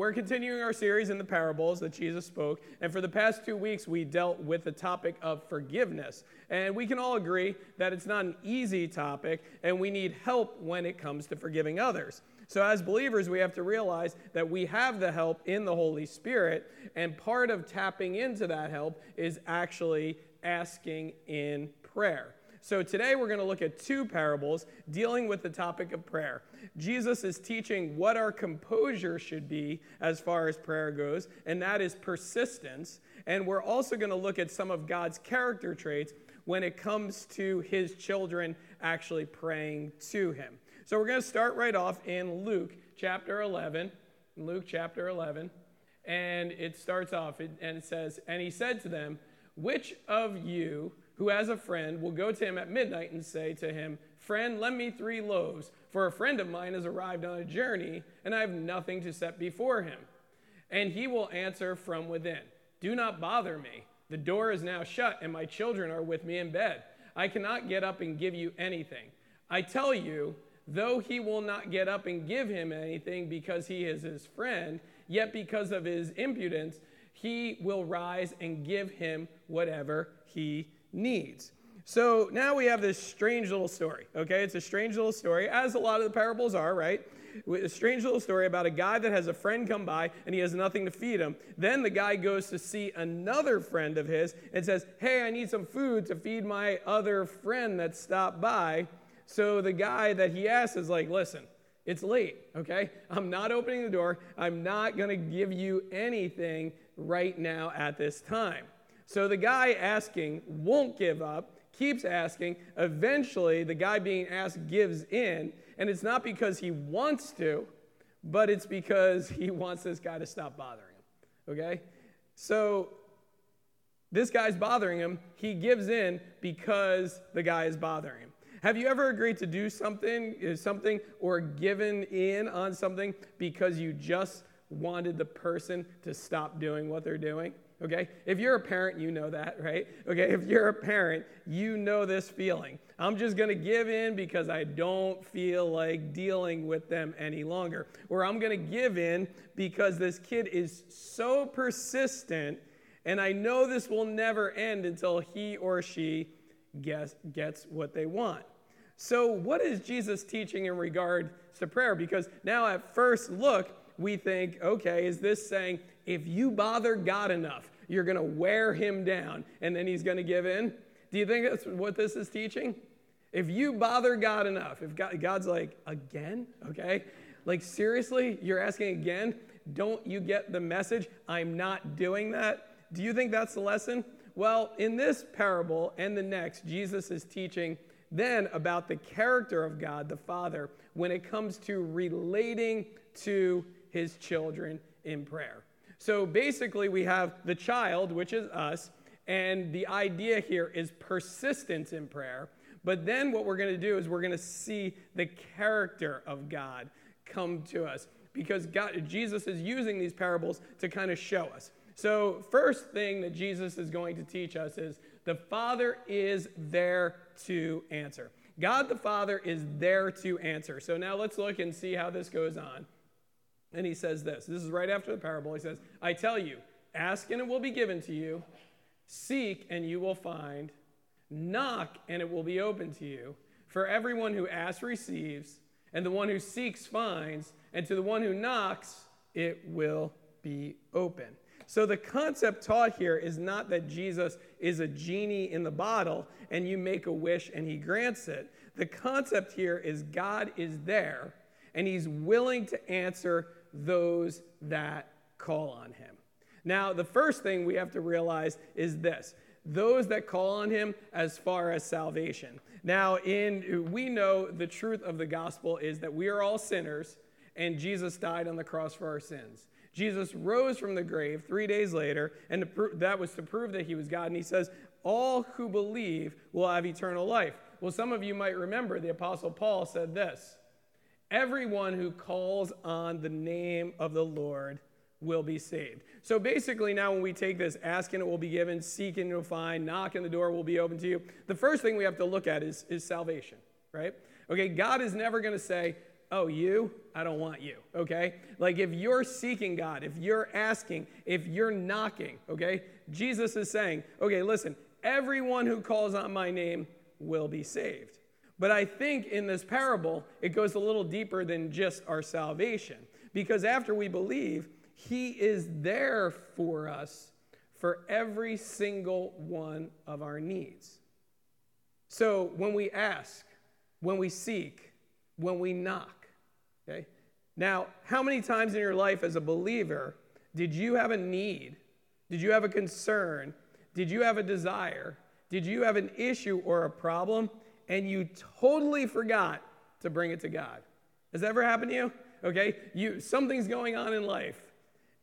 We're continuing our series in the parables that Jesus spoke, and for the past two weeks, we dealt with the topic of forgiveness. And we can all agree that it's not an easy topic, and we need help when it comes to forgiving others. So, as believers, we have to realize that we have the help in the Holy Spirit, and part of tapping into that help is actually asking in prayer. So today we're going to look at two parables dealing with the topic of prayer. Jesus is teaching what our composure should be as far as prayer goes, and that is persistence. And we're also going to look at some of God's character traits when it comes to his children actually praying to him. So we're going to start right off in Luke chapter 11. Luke chapter 11. And it starts off and it says, And he said to them, Which of you who has a friend will go to him at midnight and say to him, Friend, lend me three loaves, for a friend of mine has arrived on a journey, and I have nothing to set before him. And he will answer from within, Do not bother me. The door is now shut, and my children are with me in bed. I cannot get up and give you anything. I tell you, though he will not get up and give him anything because he is his friend, yet because of his impudence, he will rise and give him whatever he needs. So now we have this strange little story, okay? It's a strange little story, as a lot of the parables are, right? A strange little story about a guy that has a friend come by and he has nothing to feed him. Then the guy goes to see another friend of his and says, Hey, I need some food to feed my other friend that stopped by. So the guy that he asks is like, Listen, it's late, okay? I'm not opening the door. I'm not going to give you anything right now at this time. So the guy asking won't give up, keeps asking. Eventually, the guy being asked gives in. And it's not because he wants to, but it's because he wants this guy to stop bothering him. Okay? So this guy's bothering him. He gives in because the guy is bothering him. Have you ever agreed to do something, uh, something or given in on something because you just wanted the person to stop doing what they're doing? Okay? If you're a parent, you know that, right? Okay, if you're a parent, you know this feeling. I'm just gonna give in because I don't feel like dealing with them any longer. Or I'm gonna give in because this kid is so persistent and I know this will never end until he or she gets, gets what they want. So, what is Jesus teaching in regard to prayer? Because now, at first look, we think, okay, is this saying if you bother God enough, you're going to wear him down and then he's going to give in? Do you think that's what this is teaching? If you bother God enough, if God, God's like, again? Okay? Like, seriously? You're asking again? Don't you get the message? I'm not doing that. Do you think that's the lesson? Well, in this parable and the next, Jesus is teaching then about the character of God the Father when it comes to relating to his children in prayer. So basically, we have the child, which is us, and the idea here is persistence in prayer. But then what we're going to do is we're going to see the character of God come to us because God, Jesus is using these parables to kind of show us. So, first thing that Jesus is going to teach us is the Father is there to answer. God the Father is there to answer. So, now let's look and see how this goes on. And he says this this is right after the parable. He says, I tell you, ask and it will be given to you, seek and you will find, knock and it will be open to you. For everyone who asks receives, and the one who seeks finds, and to the one who knocks, it will be open. So the concept taught here is not that Jesus is a genie in the bottle and you make a wish and he grants it. The concept here is God is there and he's willing to answer those that call on him. Now, the first thing we have to realize is this those that call on him as far as salvation. Now, in we know the truth of the gospel is that we are all sinners and Jesus died on the cross for our sins. Jesus rose from the grave 3 days later and that was to prove that he was God and he says all who believe will have eternal life. Well, some of you might remember the apostle Paul said this. Everyone who calls on the name of the Lord will be saved. So basically, now when we take this, asking it will be given, seeking you'll find, knock knocking the door will be open to you, the first thing we have to look at is, is salvation, right? Okay, God is never going to say, oh, you, I don't want you, okay? Like if you're seeking God, if you're asking, if you're knocking, okay? Jesus is saying, okay, listen, everyone who calls on my name will be saved. But I think in this parable, it goes a little deeper than just our salvation. Because after we believe, He is there for us for every single one of our needs. So when we ask, when we seek, when we knock, okay? Now, how many times in your life as a believer did you have a need? Did you have a concern? Did you have a desire? Did you have an issue or a problem and you totally forgot to bring it to God? Has that ever happened to you? Okay? You something's going on in life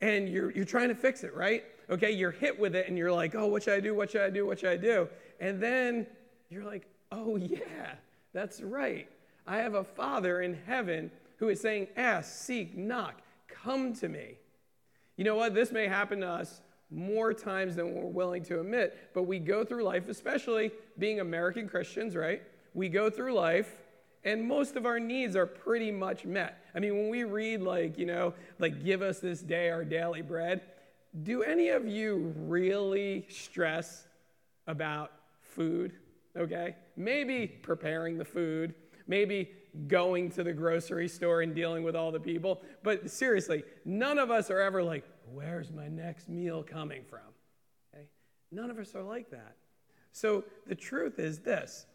and you're you're trying to fix it, right? Okay, you're hit with it and you're like, "Oh, what should I do? What should I do? What should I do?" And then you're like, "Oh yeah, that's right. I have a Father in heaven who is saying, Ask, seek, knock, come to me. You know what? This may happen to us more times than we're willing to admit, but we go through life, especially being American Christians, right? We go through life and most of our needs are pretty much met. I mean, when we read, like, you know, like, give us this day our daily bread, do any of you really stress about food? Okay? Maybe preparing the food, maybe going to the grocery store and dealing with all the people. But seriously, none of us are ever like, where's my next meal coming from? Okay? None of us are like that. So the truth is this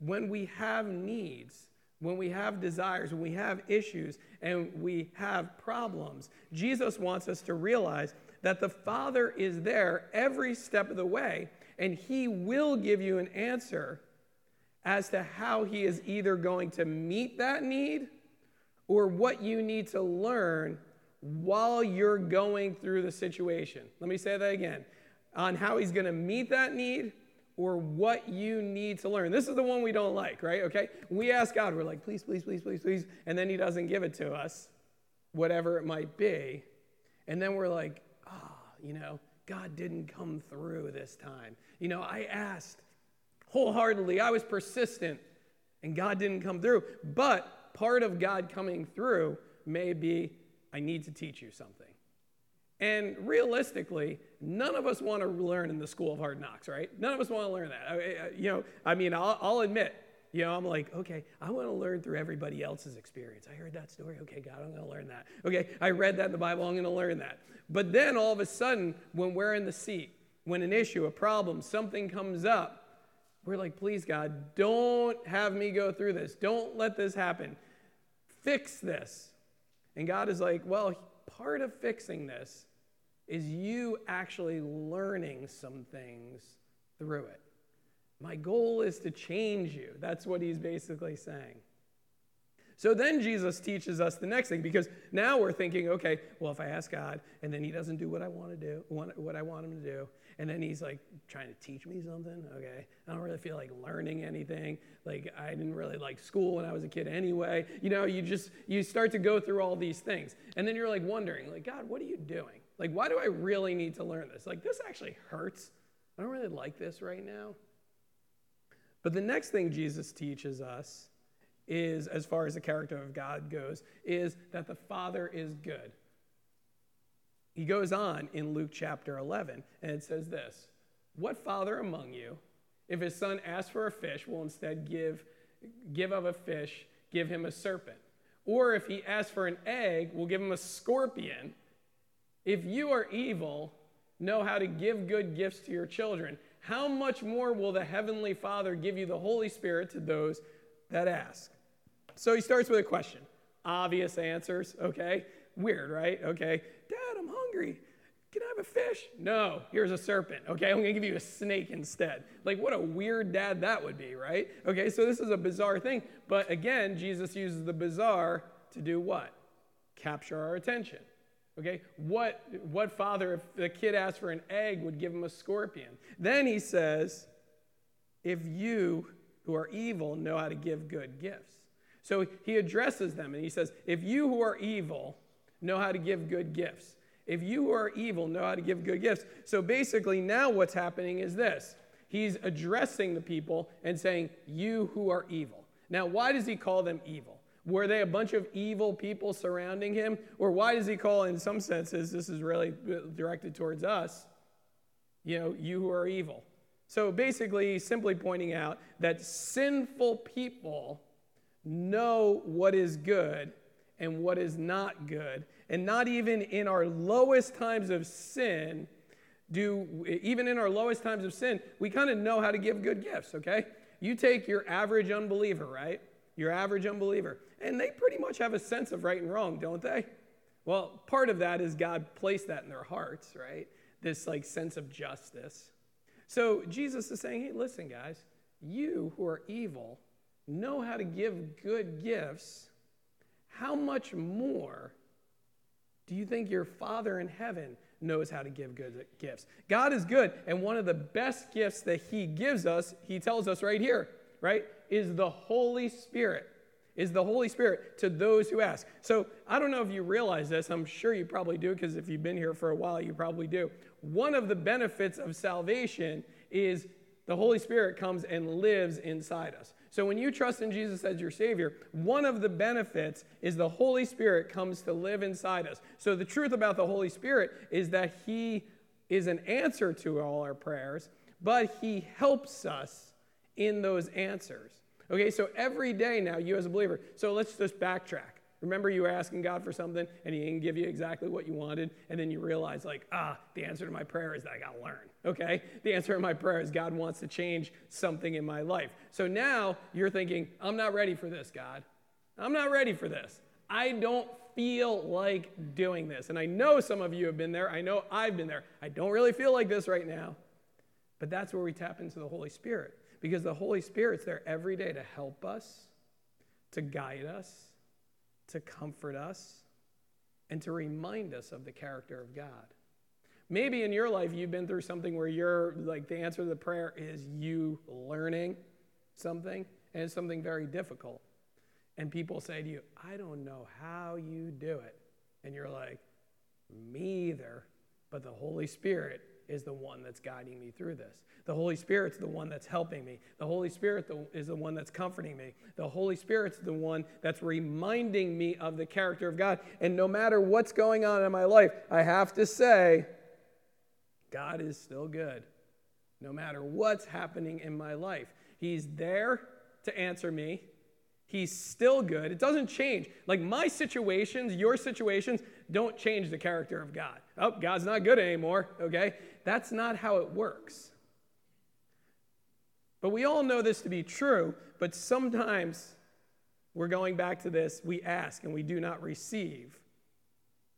when we have needs, when we have desires, when we have issues, and we have problems, Jesus wants us to realize that the Father is there every step of the way, and He will give you an answer as to how he is either going to meet that need or what you need to learn while you're going through the situation. Let me say that again on how he's going to meet that need or what you need to learn. This is the one we don't like, right? Okay? We ask God, we're like, please, please, please, please, please. And then he doesn't give it to us, whatever it might be. And then we're like, ah, oh, you know, God didn't come through this time. You know, I asked wholeheartedly. I was persistent, and God didn't come through. But part of God coming through may be I need to teach you something. And realistically, none of us want to learn in the school of hard knocks, right? None of us want to learn that. I, you know, I mean, I'll, I'll admit, you know, I'm like, okay, I want to learn through everybody else's experience. I heard that story. Okay, God, I'm going to learn that. Okay, I read that in the Bible. I'm going to learn that. But then all of a sudden, when we're in the seat, when an issue, a problem, something comes up, we're like, please, God, don't have me go through this. Don't let this happen. Fix this. And God is like, well, part of fixing this is you actually learning some things through it. My goal is to change you. That's what he's basically saying. So then Jesus teaches us the next thing because now we're thinking, okay, well, if I ask God and then he doesn't do what I want to do, what I want him to do, and then he's like trying to teach me something, okay, I don't really feel like learning anything. Like I didn't really like school when I was a kid anyway. You know, you just, you start to go through all these things. And then you're like wondering, like, God, what are you doing? Like, why do I really need to learn this? Like, this actually hurts. I don't really like this right now. But the next thing Jesus teaches us is, as far as the character of God goes, is that the Father is good. He goes on in Luke chapter 11, and it says this What father among you, if his son asks for a fish, will instead give, give of a fish, give him a serpent? Or if he asks for an egg, will give him a scorpion? If you are evil, know how to give good gifts to your children, how much more will the Heavenly Father give you the Holy Spirit to those that ask? So he starts with a question. Obvious answers, okay? Weird, right? Okay. Dad, I'm hungry. Can I have a fish? No, here's a serpent. Okay, I'm gonna give you a snake instead. Like, what a weird dad that would be, right? Okay, so this is a bizarre thing. But again, Jesus uses the bizarre to do what? Capture our attention. Okay, what, what father, if the kid asked for an egg, would give him a scorpion? Then he says, if you who are evil know how to give good gifts. So he addresses them and he says, If you who are evil know how to give good gifts, if you who are evil know how to give good gifts. So basically, now what's happening is this He's addressing the people and saying, You who are evil. Now, why does he call them evil? Were they a bunch of evil people surrounding him? Or why does he call, in some senses, this is really directed towards us, you know, you who are evil? So basically, simply pointing out that sinful people know what is good and what is not good. And not even in our lowest times of sin, do even in our lowest times of sin, we kind of know how to give good gifts, okay? You take your average unbeliever, right? Your average unbeliever. And they pretty much have a sense of right and wrong, don't they? Well, part of that is God placed that in their hearts, right? This like sense of justice. So Jesus is saying, hey, listen, guys, you who are evil know how to give good gifts. How much more do you think your Father in heaven knows how to give good gifts? God is good, and one of the best gifts that He gives us, He tells us right here, right, is the Holy Spirit is the Holy Spirit to those who ask. So I don't know if you realize this. I'm sure you probably do, because if you've been here for a while, you probably do. One of the benefits of salvation is the Holy Spirit comes and lives inside us. So when you trust in Jesus as your Savior, one of the benefits is the Holy Spirit comes to live inside us. So the truth about the Holy Spirit is that He is an answer to all our prayers, but He helps us in those answers. Okay, so every day now, you as a believer, so let's just backtrack. Remember, you were asking God for something and He didn't give you exactly what you wanted, and then you realize, like, ah, the answer to my prayer is that I got to learn. Okay? The answer to my prayer is God wants to change something in my life. So now you're thinking, I'm not ready for this, God. I'm not ready for this. I don't feel like doing this. And I know some of you have been there. I know I've been there. I don't really feel like this right now. But that's where we tap into the Holy Spirit because the Holy Spirit's there every day to help us, to guide us, to comfort us, and to remind us of the character of God. Maybe in your life you've been through something where you're like the answer to the prayer is you learning something, and it's something very difficult. And people say to you, I don't know how you do it. And you're like, me either, but the Holy Spirit is the one that's guiding me through this. The Holy Spirit's the one that's helping me. The Holy Spirit is the one that's comforting me. The Holy Spirit's the one that's reminding me of the character of God. And no matter what's going on in my life, I have to say, God is still good. No matter what's happening in my life, He's there to answer me. He's still good. It doesn't change. Like my situations, your situations, don't change the character of God. Oh, God's not good anymore, okay? That's not how it works. But we all know this to be true, but sometimes we're going back to this we ask and we do not receive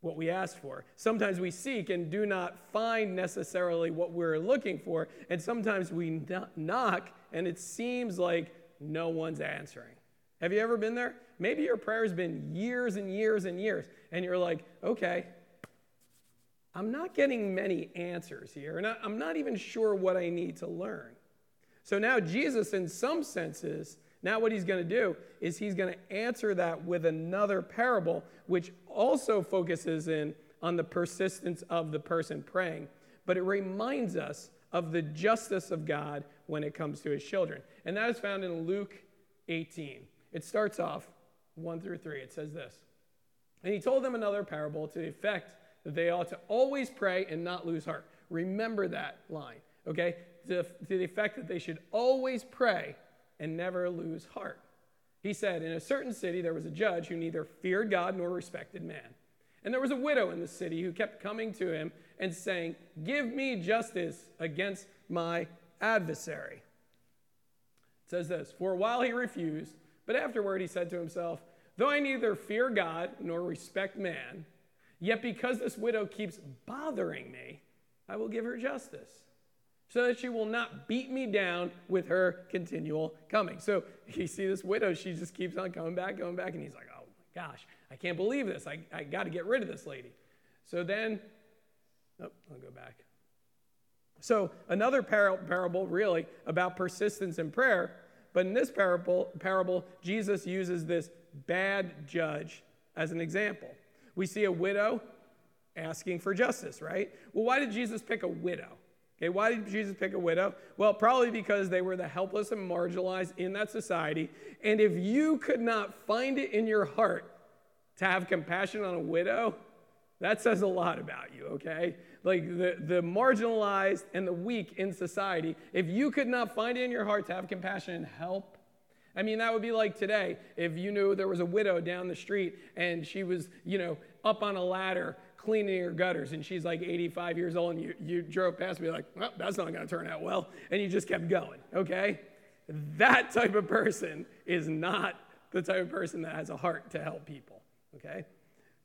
what we ask for. Sometimes we seek and do not find necessarily what we're looking for, and sometimes we knock and it seems like no one's answering. Have you ever been there? Maybe your prayer has been years and years and years, and you're like, okay, I'm not getting many answers here, and I'm not even sure what I need to learn. So now, Jesus, in some senses, now what he's going to do is he's going to answer that with another parable, which also focuses in on the persistence of the person praying, but it reminds us of the justice of God when it comes to his children. And that is found in Luke 18. It starts off 1 through 3. It says this And he told them another parable to the effect they ought to always pray and not lose heart. Remember that line, okay? To, to the effect that they should always pray and never lose heart. He said, In a certain city there was a judge who neither feared God nor respected man. And there was a widow in the city who kept coming to him and saying, Give me justice against my adversary. It says this For a while he refused, but afterward he said to himself, Though I neither fear God nor respect man, Yet because this widow keeps bothering me, I will give her justice, so that she will not beat me down with her continual coming. So you see this widow, she just keeps on coming back, going back, and he's like, oh my gosh, I can't believe this. I, I got to get rid of this lady. So then, oh, I'll go back. So another par- parable, really, about persistence in prayer. But in this parable, parable, Jesus uses this bad judge as an example. We see a widow asking for justice, right? Well, why did Jesus pick a widow? Okay, why did Jesus pick a widow? Well, probably because they were the helpless and marginalized in that society. And if you could not find it in your heart to have compassion on a widow, that says a lot about you, okay? Like the, the marginalized and the weak in society, if you could not find it in your heart to have compassion and help, I mean, that would be like today if you knew there was a widow down the street and she was, you know, up on a ladder cleaning your gutters and she's like 85 years old and you, you drove past me like, well, that's not going to turn out well. And you just kept going, okay? That type of person is not the type of person that has a heart to help people, okay?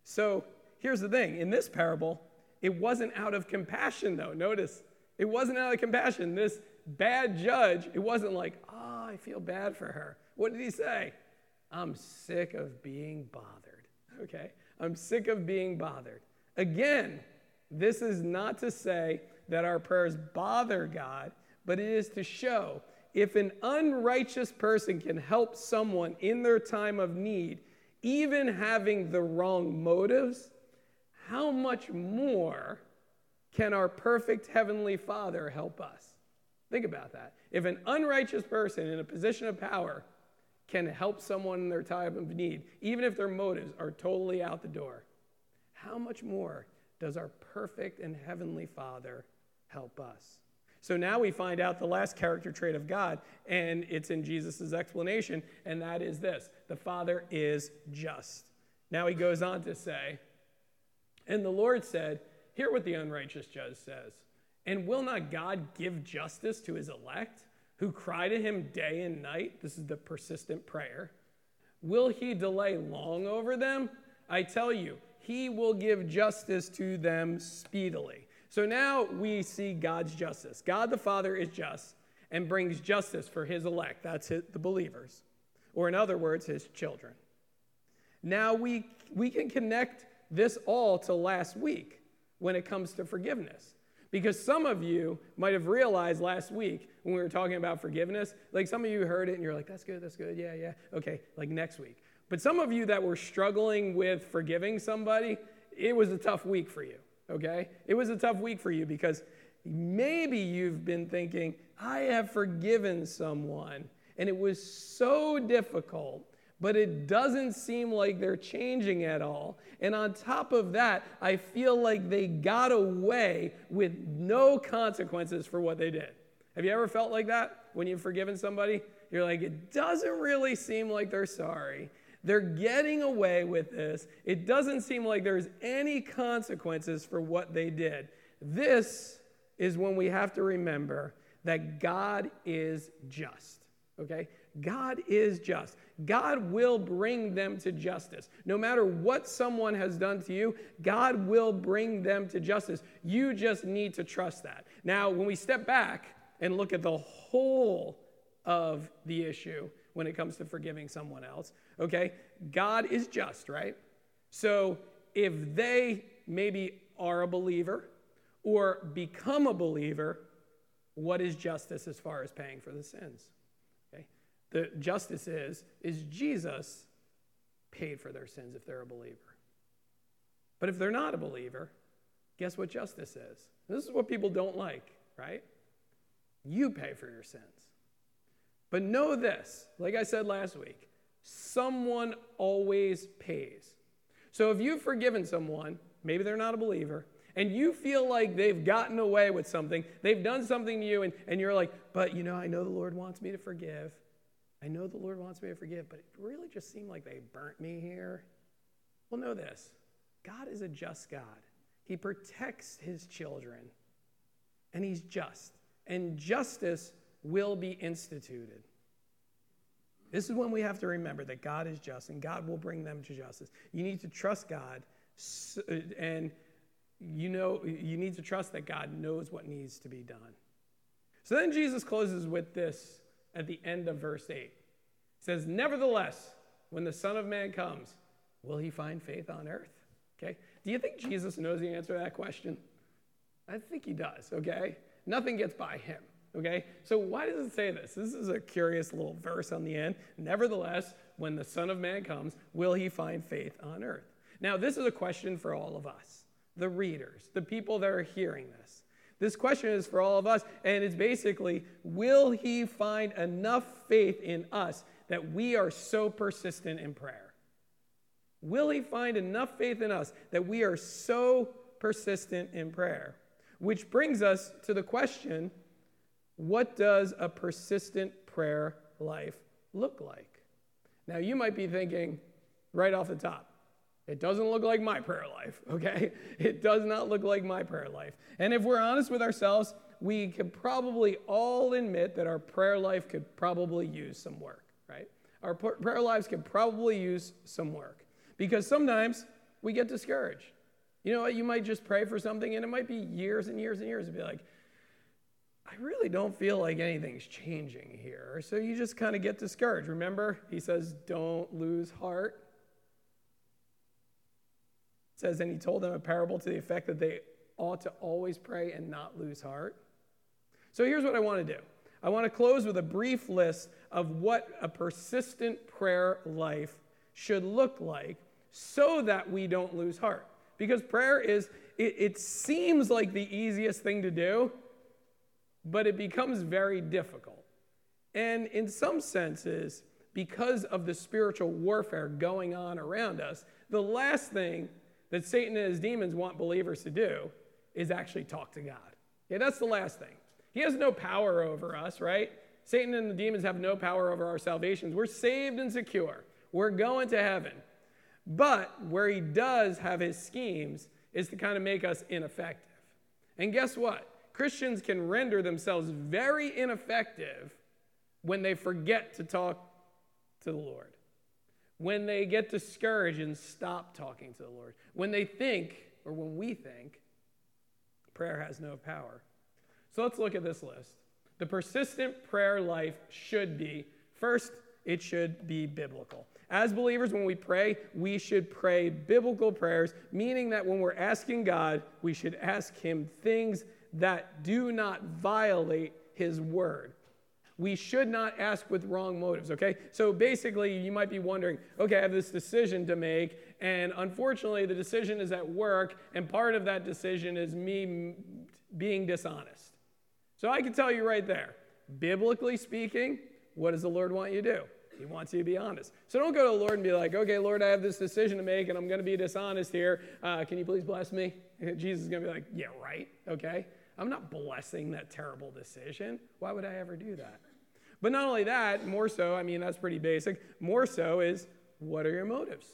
So here's the thing in this parable, it wasn't out of compassion, though. Notice, it wasn't out of compassion. This bad judge, it wasn't like, oh, I feel bad for her. What did he say? I'm sick of being bothered, okay? I'm sick of being bothered. Again, this is not to say that our prayers bother God, but it is to show if an unrighteous person can help someone in their time of need, even having the wrong motives, how much more can our perfect Heavenly Father help us? Think about that. If an unrighteous person in a position of power can help someone in their time of need, even if their motives are totally out the door, how much more does our perfect and heavenly Father help us? So now we find out the last character trait of God, and it's in Jesus' explanation, and that is this the Father is just. Now he goes on to say, and the Lord said, Hear what the unrighteous judge says. And will not God give justice to his elect who cry to him day and night? This is the persistent prayer. Will he delay long over them? I tell you, he will give justice to them speedily. So now we see God's justice. God the Father is just and brings justice for his elect. That's the believers, or in other words, his children. Now we, we can connect this all to last week when it comes to forgiveness. Because some of you might have realized last week when we were talking about forgiveness, like some of you heard it and you're like, that's good, that's good, yeah, yeah, okay, like next week. But some of you that were struggling with forgiving somebody, it was a tough week for you, okay? It was a tough week for you because maybe you've been thinking, I have forgiven someone, and it was so difficult but it doesn't seem like they're changing at all. And on top of that, I feel like they got away with no consequences for what they did. Have you ever felt like that when you've forgiven somebody? You're like, it doesn't really seem like they're sorry. They're getting away with this. It doesn't seem like there's any consequences for what they did. This is when we have to remember that God is just. Okay? God is just. God will bring them to justice. No matter what someone has done to you, God will bring them to justice. You just need to trust that. Now, when we step back and look at the whole of the issue when it comes to forgiving someone else, okay, God is just, right? So if they maybe are a believer or become a believer, what is justice as far as paying for the sins? The justice is, is Jesus paid for their sins if they're a believer. But if they're not a believer, guess what justice is? This is what people don't like, right? You pay for your sins. But know this, like I said last week, someone always pays. So if you've forgiven someone, maybe they're not a believer, and you feel like they've gotten away with something, they've done something to you, and, and you're like, but you know, I know the Lord wants me to forgive. I know the Lord wants me to forgive, but it really just seemed like they burnt me here. Well, know this God is a just God, He protects His children, and He's just, and justice will be instituted. This is when we have to remember that God is just and God will bring them to justice. You need to trust God and you know you need to trust that God knows what needs to be done. So then Jesus closes with this at the end of verse 8. It says, Nevertheless, when the Son of Man comes, will he find faith on earth? Okay. Do you think Jesus knows the answer to that question? I think he does, okay? Nothing gets by him, okay? So why does it say this? This is a curious little verse on the end. Nevertheless, when the Son of Man comes, will he find faith on earth? Now, this is a question for all of us, the readers, the people that are hearing this. This question is for all of us, and it's basically will he find enough faith in us that we are so persistent in prayer? Will he find enough faith in us that we are so persistent in prayer? Which brings us to the question what does a persistent prayer life look like? Now, you might be thinking right off the top, it doesn't look like my prayer life, okay? It does not look like my prayer life. And if we're honest with ourselves, we could probably all admit that our prayer life could probably use some work, right? Our prayer lives could probably use some work because sometimes we get discouraged. You know what? You might just pray for something and it might be years and years and years to be like, I really don't feel like anything's changing here. So you just kind of get discouraged. Remember, he says, don't lose heart. It says, and he told them a parable to the effect that they ought to always pray and not lose heart. So here's what I want to do I want to close with a brief list of what a persistent prayer life should look like so that we don't lose heart. Because prayer is, it, it seems like the easiest thing to do but it becomes very difficult. And in some senses, because of the spiritual warfare going on around us, the last thing that Satan and his demons want believers to do is actually talk to God. Yeah, that's the last thing. He has no power over us, right? Satan and the demons have no power over our salvations. We're saved and secure. We're going to heaven. But where he does have his schemes is to kind of make us ineffective. And guess what? Christians can render themselves very ineffective when they forget to talk to the Lord, when they get discouraged and stop talking to the Lord, when they think, or when we think, prayer has no power. So let's look at this list. The persistent prayer life should be first, it should be biblical. As believers, when we pray, we should pray biblical prayers, meaning that when we're asking God, we should ask Him things that do not violate his word. We should not ask with wrong motives, okay? So basically, you might be wondering, okay, I have this decision to make, and unfortunately, the decision is at work, and part of that decision is me being dishonest. So I can tell you right there, biblically speaking, what does the Lord want you to do? He wants you to be honest. So don't go to the Lord and be like, okay, Lord, I have this decision to make and I'm going to be dishonest here. Uh, can you please bless me? Jesus is going to be like, yeah, right, okay. I'm not blessing that terrible decision. Why would I ever do that? But not only that, more so, I mean, that's pretty basic. More so is what are your motives?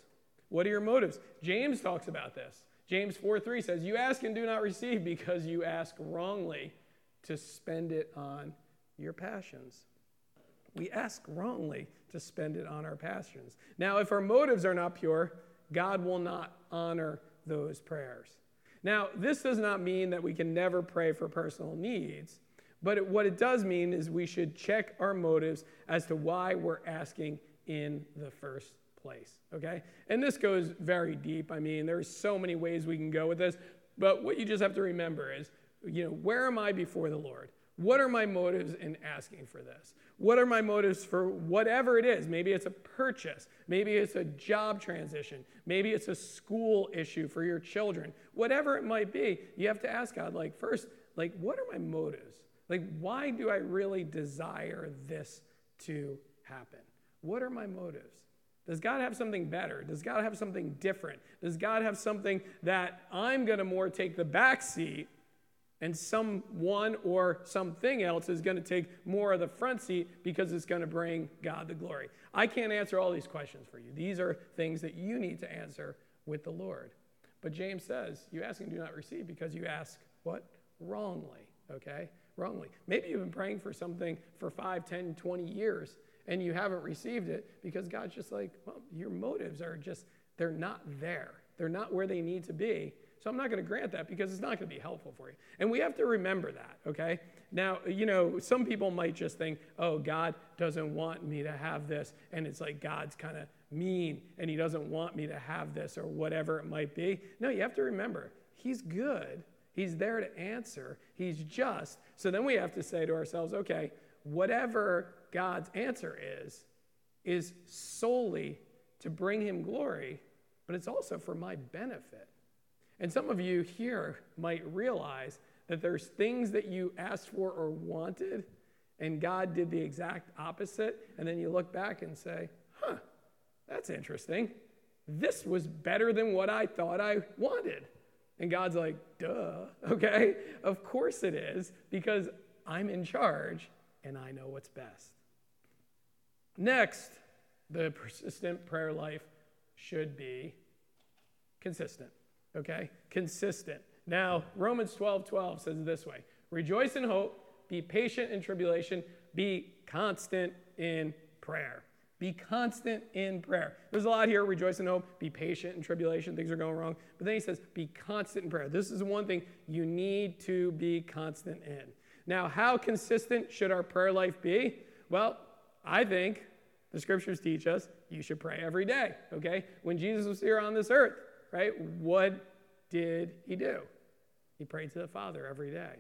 What are your motives? James talks about this. James 4 3 says, You ask and do not receive because you ask wrongly to spend it on your passions. We ask wrongly to spend it on our passions. Now, if our motives are not pure, God will not honor those prayers. Now, this does not mean that we can never pray for personal needs, but it, what it does mean is we should check our motives as to why we're asking in the first place, okay? And this goes very deep. I mean, there's so many ways we can go with this, but what you just have to remember is, you know, where am I before the Lord? What are my motives in asking for this? What are my motives for whatever it is? Maybe it's a purchase. Maybe it's a job transition. Maybe it's a school issue for your children. Whatever it might be, you have to ask God, like, first, like, what are my motives? Like, why do I really desire this to happen? What are my motives? Does God have something better? Does God have something different? Does God have something that I'm going to more take the back seat and someone or something else is going to take more of the front seat because it's going to bring God the glory. I can't answer all these questions for you. These are things that you need to answer with the Lord. But James says, You ask and do not receive because you ask what? Wrongly, okay? Wrongly. Maybe you've been praying for something for 5, 10, 20 years and you haven't received it because God's just like, well, your motives are just, they're not there. They're not where they need to be. So I'm not going to grant that because it's not going to be helpful for you. And we have to remember that, okay? Now, you know, some people might just think, oh, God doesn't want me to have this. And it's like God's kind of mean and he doesn't want me to have this or whatever it might be. No, you have to remember, he's good. He's there to answer. He's just. So then we have to say to ourselves, okay, whatever God's answer is, is solely to bring him glory, but it's also for my benefit. And some of you here might realize that there's things that you asked for or wanted, and God did the exact opposite, and then you look back and say, huh, that's interesting. This was better than what I thought I wanted. And God's like, duh, okay? Of course it is, because I'm in charge and I know what's best. Next, the persistent prayer life should be consistent, okay? Consistent. Now, Romans 12 12 says this way Rejoice in hope, be patient in tribulation, be constant in prayer. Be constant in prayer. There's a lot here rejoice in hope, be patient in tribulation, things are going wrong. But then he says, be constant in prayer. This is one thing you need to be constant in. Now, how consistent should our prayer life be? Well, I think the scriptures teach us you should pray every day, okay? When Jesus was here on this earth, right, what did he do? He prayed to the Father every day.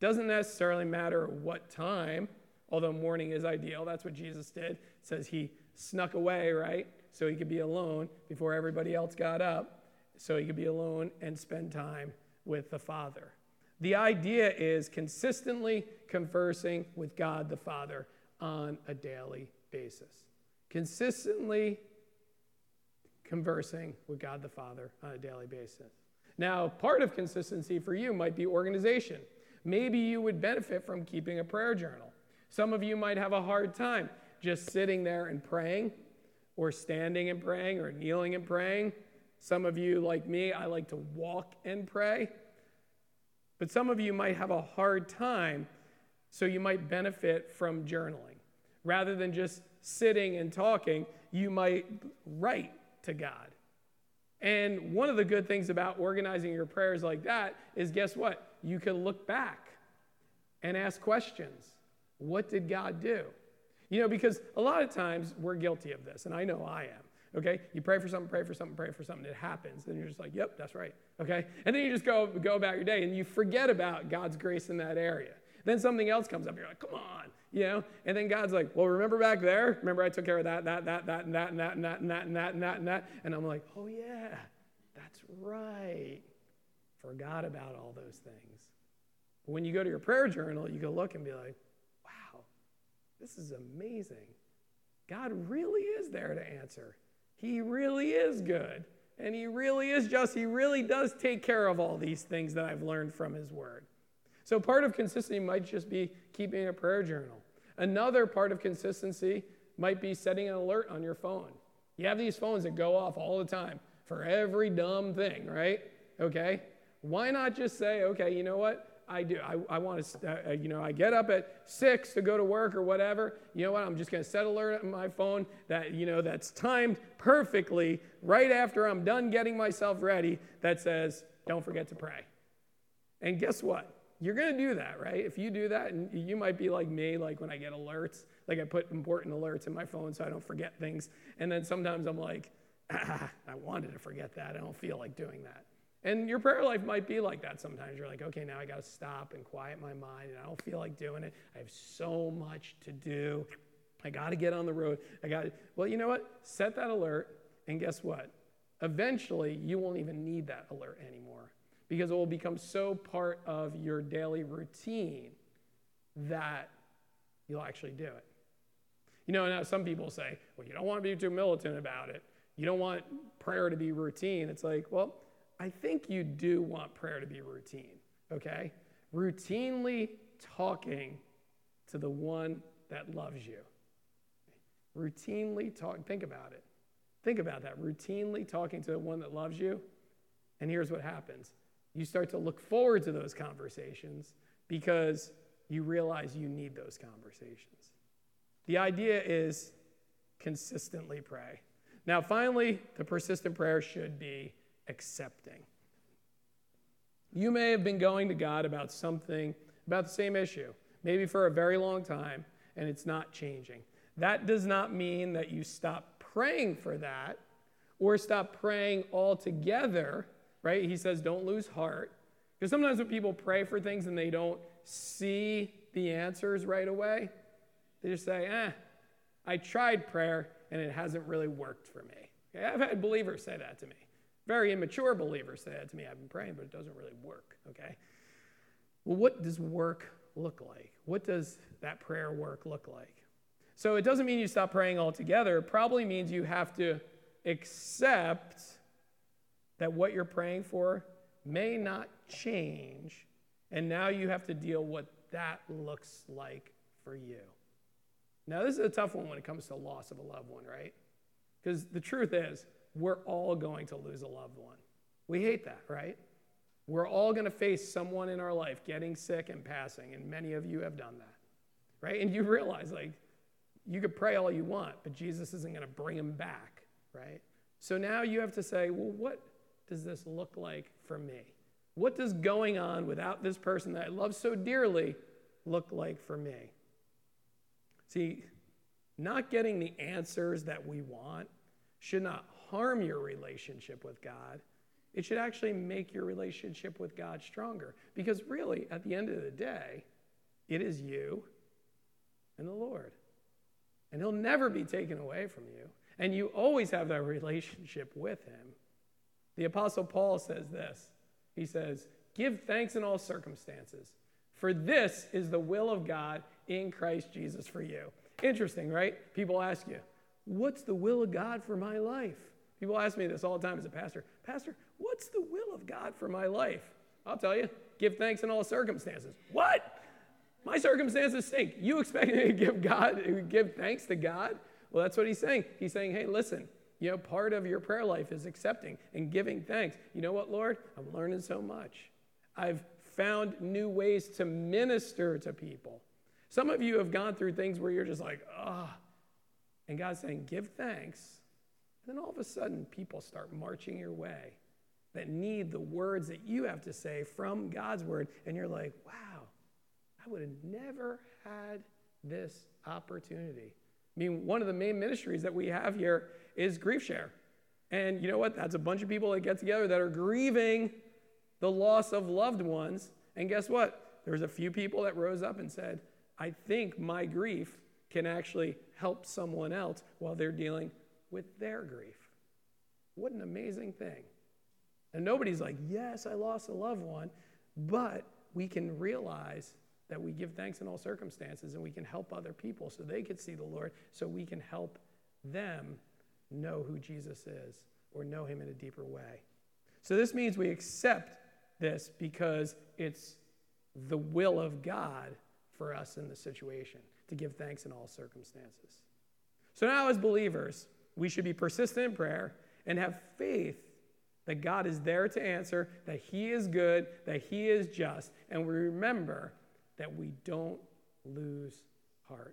Doesn't necessarily matter what time, although morning is ideal. That's what Jesus did. It says he snuck away, right? So he could be alone before everybody else got up, so he could be alone and spend time with the Father. The idea is consistently conversing with God the Father on a daily basis. Consistently conversing with God the Father on a daily basis. Now, part of consistency for you might be organization. Maybe you would benefit from keeping a prayer journal. Some of you might have a hard time just sitting there and praying, or standing and praying, or kneeling and praying. Some of you, like me, I like to walk and pray. But some of you might have a hard time, so you might benefit from journaling. Rather than just sitting and talking, you might write to God. And one of the good things about organizing your prayers like that is guess what? You can look back and ask questions. What did God do? You know, because a lot of times we're guilty of this, and I know I am. Okay? You pray for something, pray for something, pray for something, it happens. And you're just like, yep, that's right. Okay? And then you just go, go about your day and you forget about God's grace in that area. Then something else comes up. You're like, come on, you know? And then God's like, well, remember back there? Remember I took care of that, that, that, that, and that, and that, and that, and that, and that, and that, and that. And I'm like, oh, yeah, that's right. Forgot about all those things. But When you go to your prayer journal, you go look and be like, wow, this is amazing. God really is there to answer. He really is good. And He really is just. He really does take care of all these things that I've learned from His Word. So part of consistency might just be keeping a prayer journal. Another part of consistency might be setting an alert on your phone. You have these phones that go off all the time for every dumb thing, right? Okay? Why not just say, okay, you know what? I do. I, I want to, uh, you know, I get up at six to go to work or whatever. You know what? I'm just going to set an alert on my phone that, you know, that's timed perfectly right after I'm done getting myself ready that says, don't forget to pray. And guess what? You're going to do that, right? If you do that, and you might be like me, like when I get alerts, like I put important alerts in my phone so I don't forget things. And then sometimes I'm like, ah, I wanted to forget that. I don't feel like doing that. And your prayer life might be like that sometimes. You're like, okay, now I got to stop and quiet my mind, and I don't feel like doing it. I have so much to do. I got to get on the road. I got Well, you know what? Set that alert, and guess what? Eventually, you won't even need that alert anymore because it will become so part of your daily routine that you'll actually do it. You know, now some people say, well, you don't want to be too militant about it. You don't want prayer to be routine. It's like, well, I think you do want prayer to be routine, okay? Routinely talking to the one that loves you. Routinely talk, think about it. Think about that. Routinely talking to the one that loves you. And here's what happens you start to look forward to those conversations because you realize you need those conversations. The idea is consistently pray. Now, finally, the persistent prayer should be accepting. You may have been going to God about something, about the same issue, maybe for a very long time, and it's not changing. That does not mean that you stop praying for that or stop praying altogether right? He says, don't lose heart. Because sometimes when people pray for things and they don't see the answers right away, they just say, eh, I tried prayer and it hasn't really worked for me. Okay? I've had believers say that to me. Very immature believers say that to me. I've been praying, but it doesn't really work, okay? well, what does work look like? What does that prayer work look like? So it doesn't mean you stop praying altogether. It probably means you have to accept that what you're praying for may not change, and now you have to deal what that looks like for you. Now, this is a tough one when it comes to loss of a loved one, right? Because the truth is, we're all going to lose a loved one. We hate that, right? We're all going to face someone in our life getting sick and passing, and many of you have done that, right? And you realize, like, you could pray all you want, but Jesus isn't going to bring him back, right? So now you have to say, well, what does this look like for me? What does going on without this person that I love so dearly look like for me? See, not getting the answers that we want should not harm your relationship with God. It should actually make your relationship with God stronger. Because really, at the end of the day, it is you and the Lord. And He'll never be taken away from you. And you always have that relationship with Him. The Apostle Paul says this He says, Give thanks in all circumstances, for this is the will of God in Christ Jesus for you. Interesting, right? People ask you, What's the will of God for my life? People ask me this all the time as a pastor Pastor, what's the will of God for my life? I'll tell you, give thanks in all circumstances. What? My circumstances stink. You expect me to give God, give thanks to God? Well, that's what he's saying. He's saying, hey, listen, you know, part of your prayer life is accepting and giving thanks. You know what, Lord? I'm learning so much. I've found new ways to minister to people. Some of you have gone through things where you're just like, ah, and God's saying, give thanks And then all of a sudden, people start marching your way that need the words that you have to say from God's word. And you're like, wow, I would have never had this opportunity. I mean, one of the main ministries that we have here is GriefShare. And you know what? That's a bunch of people that get together that are grieving the loss of loved ones. And guess what? There's a few people that rose up and said, I think my grief can actually help someone else while they're dealing with their grief. What an amazing thing. And nobody's like, yes, I lost a loved one, but we can realize that we give thanks in all circumstances and we can help other people so they can see the Lord, so we can help them know who Jesus is or know him in a deeper way. So this means we accept this because it's the will of God for us in the situation to give thanks in all circumstances. So now, as believers, we should be persistent in prayer and have faith that God is there to answer, that He is good, that He is just, and we remember that we don't lose heart.